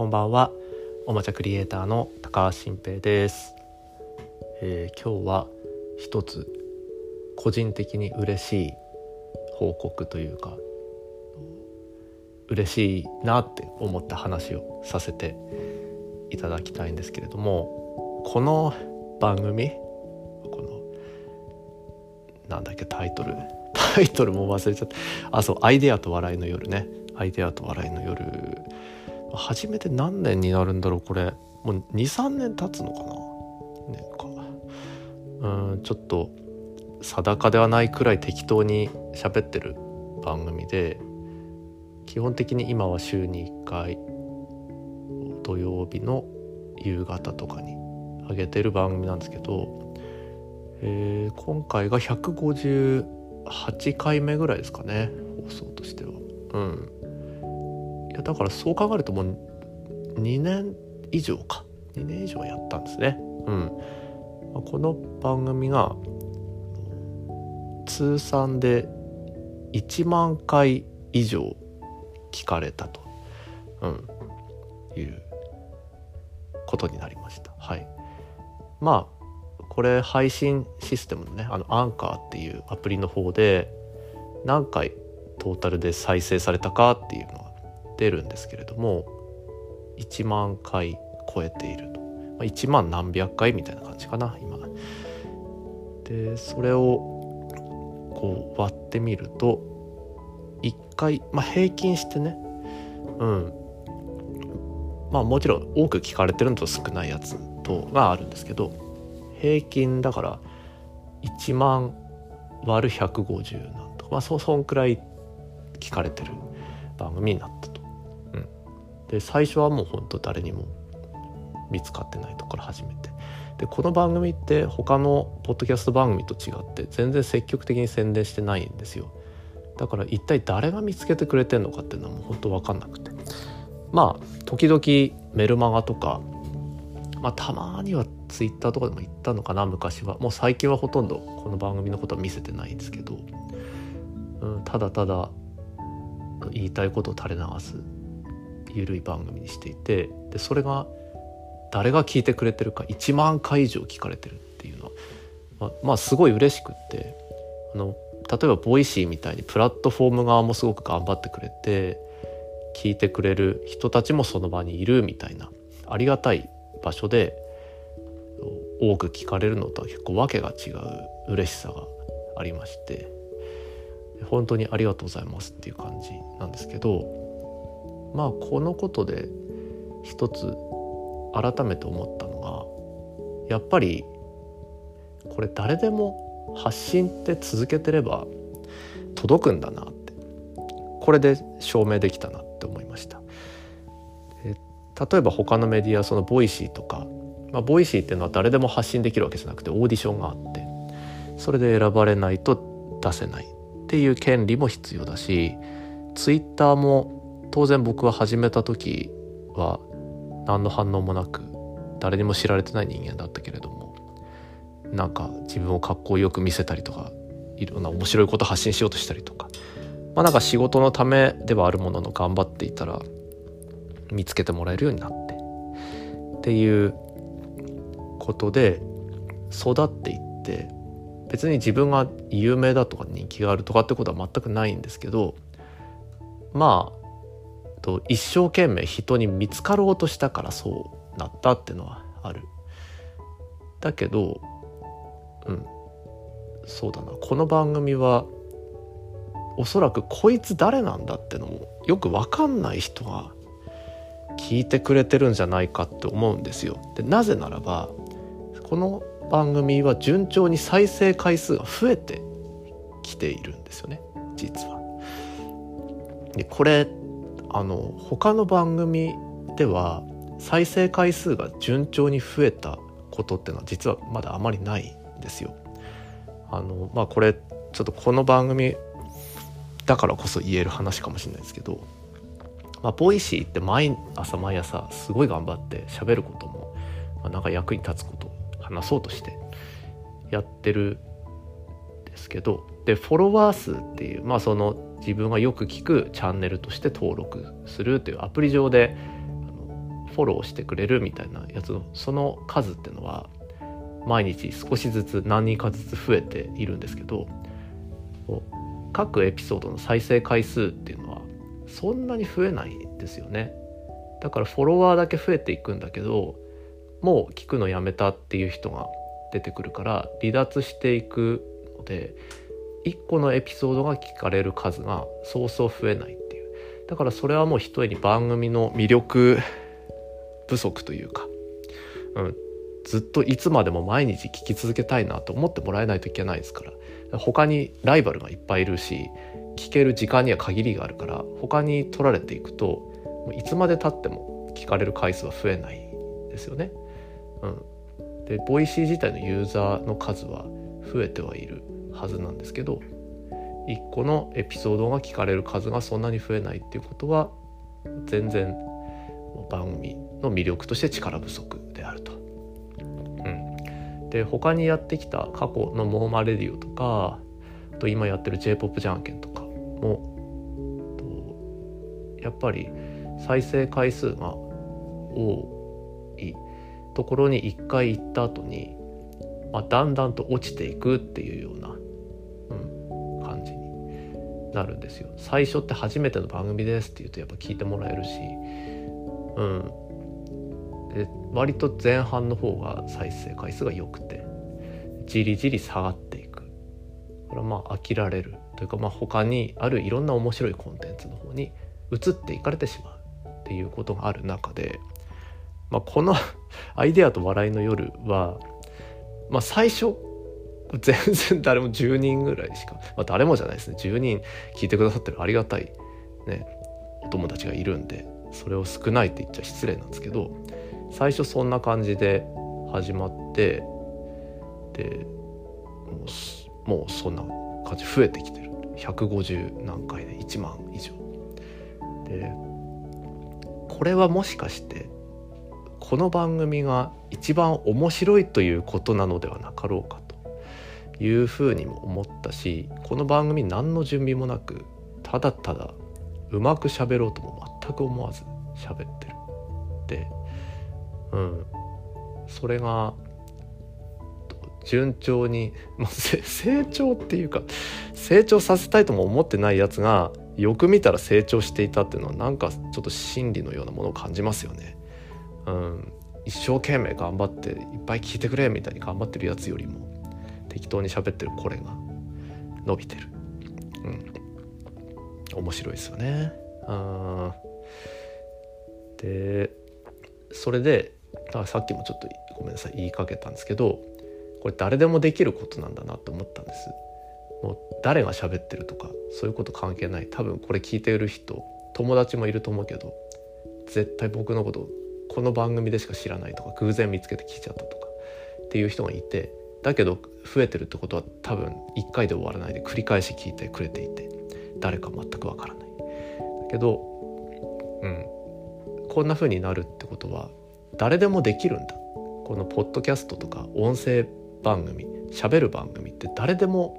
こんばんは。おもちゃクリエイターの高橋新平です、えー、今日は一つ個人的に嬉しい報告というか嬉しいなって思った話をさせていただきたいんですけれどもこの番組このなんだっけタイトル タイトルも忘れちゃった。あそう「アイデアと笑いの夜ね」アイデアと笑いの夜初めて何年になるんだろうこれ。もう23年経つのかな。年か。うんちょっと定かではないくらい適当に喋ってる番組で基本的に今は週に1回土曜日の夕方とかに上げてる番組なんですけど、えー、今回が158回目ぐらいですかね放送としては。うん。いやだからそう考えるともう2年以上か。2年以上やったんですね。うん、この番組が通算で1万回以上聞かれたと、うん、いうことになりました。はい、まあこれ配信システムのねあのアンカーっていうアプリの方で何回トータルで再生されたかっていうのが出るんですけれども1万回超えていると、ま、1万何百回みたいな感じかな今でそれをこう割ってみると1回、まあ、平均してねうんまあもちろん多く聞かれてるのと少ないやつとがあるんですけど平均だから1万割る150なんとかまあそそんくらい聞かれてる番組になった。で最初はもうほんと誰にも見つかってないところ始めて。でこの番組って他のポッドキャスト番組と違って全然積極的に宣伝してないんですよ。だから一体誰が見つけてくれてんのかっていうのはもう本当分かんなくて。まあ時々メルマガとか、まあ、たまにはツイッターとかでも言ったのかな昔は。もう最近はほとんどこの番組のことは見せてないんですけど、うん、ただただ言いたいことを垂れ流す。緩い番組にしていてでそれが誰が聞いてくれてるか1万回以上聞かれてるっていうのは、まあ、まあすごい嬉しくってあの例えば Voicy みたいにプラットフォーム側もすごく頑張ってくれて聞いてくれる人たちもその場にいるみたいなありがたい場所で多く聞かれるのとは結構訳が違う嬉しさがありまして本当にありがとうございますっていう感じなんですけどまあこのことで一つ改めて思ったのがやっぱりこれ誰でも発信って続けてれば届くんだなってこれで証明できたなって思いました。例えば他のメディアその Voicy とか、まあ、 Voicy っていうのは誰でも発信できるわけじゃなくてオーディションがあってそれで選ばれないと出せないっていう権利も必要だしツイッターも当然僕は始めた時は何の反応もなく誰にも知られてない人間だったけれどもなんか自分をかっこよく見せたりとかいろんな面白いこと発信しようとしたりとかまあなんか仕事のためではあるものの頑張っていたら見つけてもらえるようになってっていうことで育っていって別に自分が有名だとか人気があるとかってことは全くないんですけどまあと一生懸命人に見つかろうとしたからそうなったっていうのはある。だけどうんそうだなこの番組はおそらくこいつ誰なんだってのもよく分かんない人が聞いてくれてるんじゃないかって思うんですよ。でなぜならばこの番組は順調に再生回数が増えてきているんですよね実は。でこれあの他の番組では再生回数が順調に増えたことっていうのは実はまだあまりないんですよ。あのまあこれちょっとこの番組だからこそ言える話かもしれないですけど、まあ、 Voicy って毎朝毎朝すごい頑張って喋ることも、まあ、なんか役に立つこと話そうとしてやってるんですけどでフォロワー数っていうまあその自分がよく聞くチャンネルとして登録するというアプリ上でフォローしてくれるみたいなやつのその数っていうのは毎日少しずつ何人かずつ増えているんですけど各エピソードの再生回数っていうのはそんなに増えないんですよね。だからフォロワーだけ増えていくんだけどもう聞くのやめたっていう人が出てくるから離脱していくので1個のエピソードが聞かれる数がそうそう増えないっていう。だからそれはもうひとえに番組の魅力不足というか、うん、ずっといつまでも毎日聞き続けたいなと思ってもらえないといけないですから。他にライバルがいっぱいいるし聞ける時間には限りがあるから他に取られていくといつまでたっても聞かれる回数は増えないですよね。うん、で Voicy 自体のユーザーの数は増えてはいる。はずなんですけど1個のエピソードが聞かれる数がそんなに増えないっていうことは全然番組の魅力として力不足であると。うん、で他にやってきた過去の「モーマレディオ」とかあと今やってる j p o p じゃんけんとかもやっぱり再生回数が多いところに1回行った後に、まあ、だんだんと落ちていくっていうような、なるんですよ。最初って初めての番組ですって言うとやっぱ聞いてもらえるし、うん、で割と前半の方が再生回数が良くてじりじり下がっていく。これはまあ飽きられるというか、まあ、他にあるいろんな面白いコンテンツの方に移っていかれてしまうっていうことがある中でまあ、この アイデアと笑いの夜は、まあ、最初全然誰も10人ぐらいしか、まあ、誰もじゃないですね。10人聞いてくださってるありがたい、ね、お友達がいるんでそれを少ないって言っちゃ失礼なんですけど最初そんな感じで始まってでもうそんな感じ増えてきてる。150何回で1万以上。でこれはもしかしてこの番組が一番面白いということなのではなかろうかと。いうふうにも思ったしこの番組何の準備もなくただただうまく喋ろうとも全く思わず喋ってる。でうん。それが順調に、まあ、成長っていうか成長させたいとも思ってないやつがよく見たら成長していたっていうのはなんかちょっと真理のようなものを感じますよね。うん、一生懸命頑張っていっぱい聞いてくれみたいに頑張ってるやつよりも適当に喋ってるこれが伸びてる、うん、面白いですよね。あでそれでさっきもちょっとごめんなさい言いかけたんですけどこれ誰でもできることなんだなと思ったんです。もう誰が喋ってるとかそういうこと関係ない多分これ聞いてる人友達もいると思うけど絶対僕のことこの番組でしか知らないとか偶然見つけて聞いちゃったとかっていう人がいてだけど増えてるってことは多分1回で終わらないで繰り返し聞いてくれていて誰か全くわからない。だけどうん。こんな風になるってことは誰でもできるんだ。このポッドキャストとか音声番組喋る番組って誰でも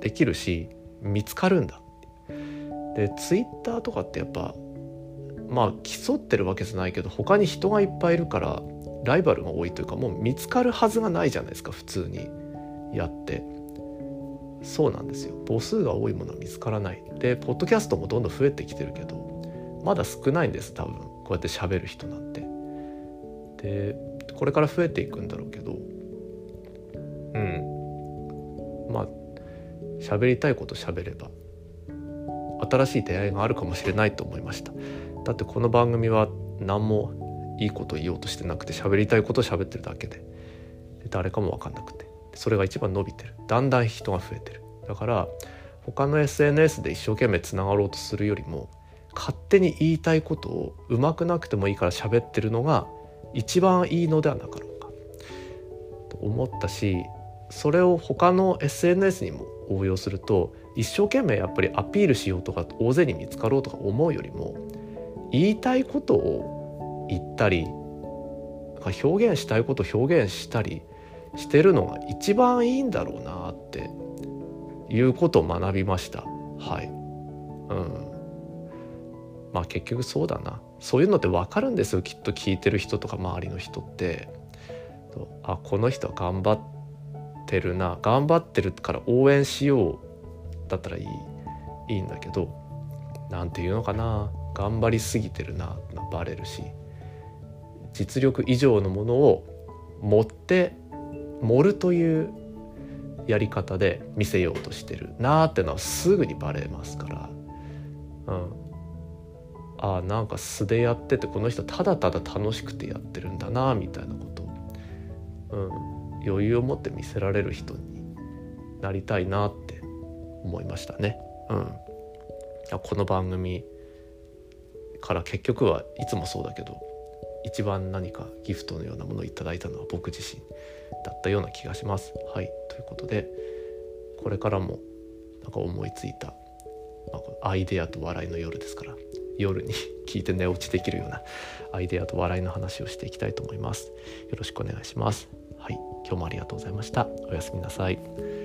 できるし見つかるんだ。でツイッターとかってやっぱまあ競ってるわけじゃないけど他に人がいっぱいいるからライバルが多いというかもう見つかるはずがないじゃないですか普通にやって。そうなんですよ。母数が多いものは見つからない。でポッドキャストもどんどん増えてきてるけどまだ少ないんです多分。こうやって喋る人なんて。でこれから増えていくんだろうけどうん。まあ喋りたいこと喋れば新しい出会いがあるかもしれないと思いました。だってこの番組は何もいいこと言おうとしてなくて喋りたいことを喋ってるだけで。誰かも分かんなくて。それが一番伸びてる。だんだん人が増えてる。だから他の SNS で一生懸命つながろうとするよりも勝手に言いたいことをうまくなくてもいいから喋ってるのが一番いいのではなかろうか。と思ったしそれを他の SNS にも応用すると一生懸命やっぱりアピールしようとか大勢に見つかろうとか思うよりも言いたいことを言ったり表現したいこと表現したりしてるのが一番いいんだろうなっていうことを学びました。はい。うん。まあ結局そうだな。そういうのって分かるんですよ。きっと聞いてる人とか周りの人って。あこの人は頑張ってるな。頑張ってるから応援しようだったらいい。いいんだけど何て言うのかな。頑張りすぎてるな。バレるし。実力以上のものを持って盛るというやり方で見せようとしてるなーってのはすぐにバレますから、うん、ああなんか素でやっててこの人ただただ楽しくてやってるんだなみたいなこと。うん、余裕を持って見せられる人になりたいなって思いましたね。うん、この番組から結局はいつもそうだけど。一番何かギフトのようなものをいただいたのは僕自身だったような気がします。はいということでこれからもなんか思いついた、まあ、アイデアと笑いの夜ですから夜に聞いて寝落ちできるようなアイデアと笑いの話をしていきたいと思います。よろしくお願いします。はい、今日もありがとうございました。おやすみなさい。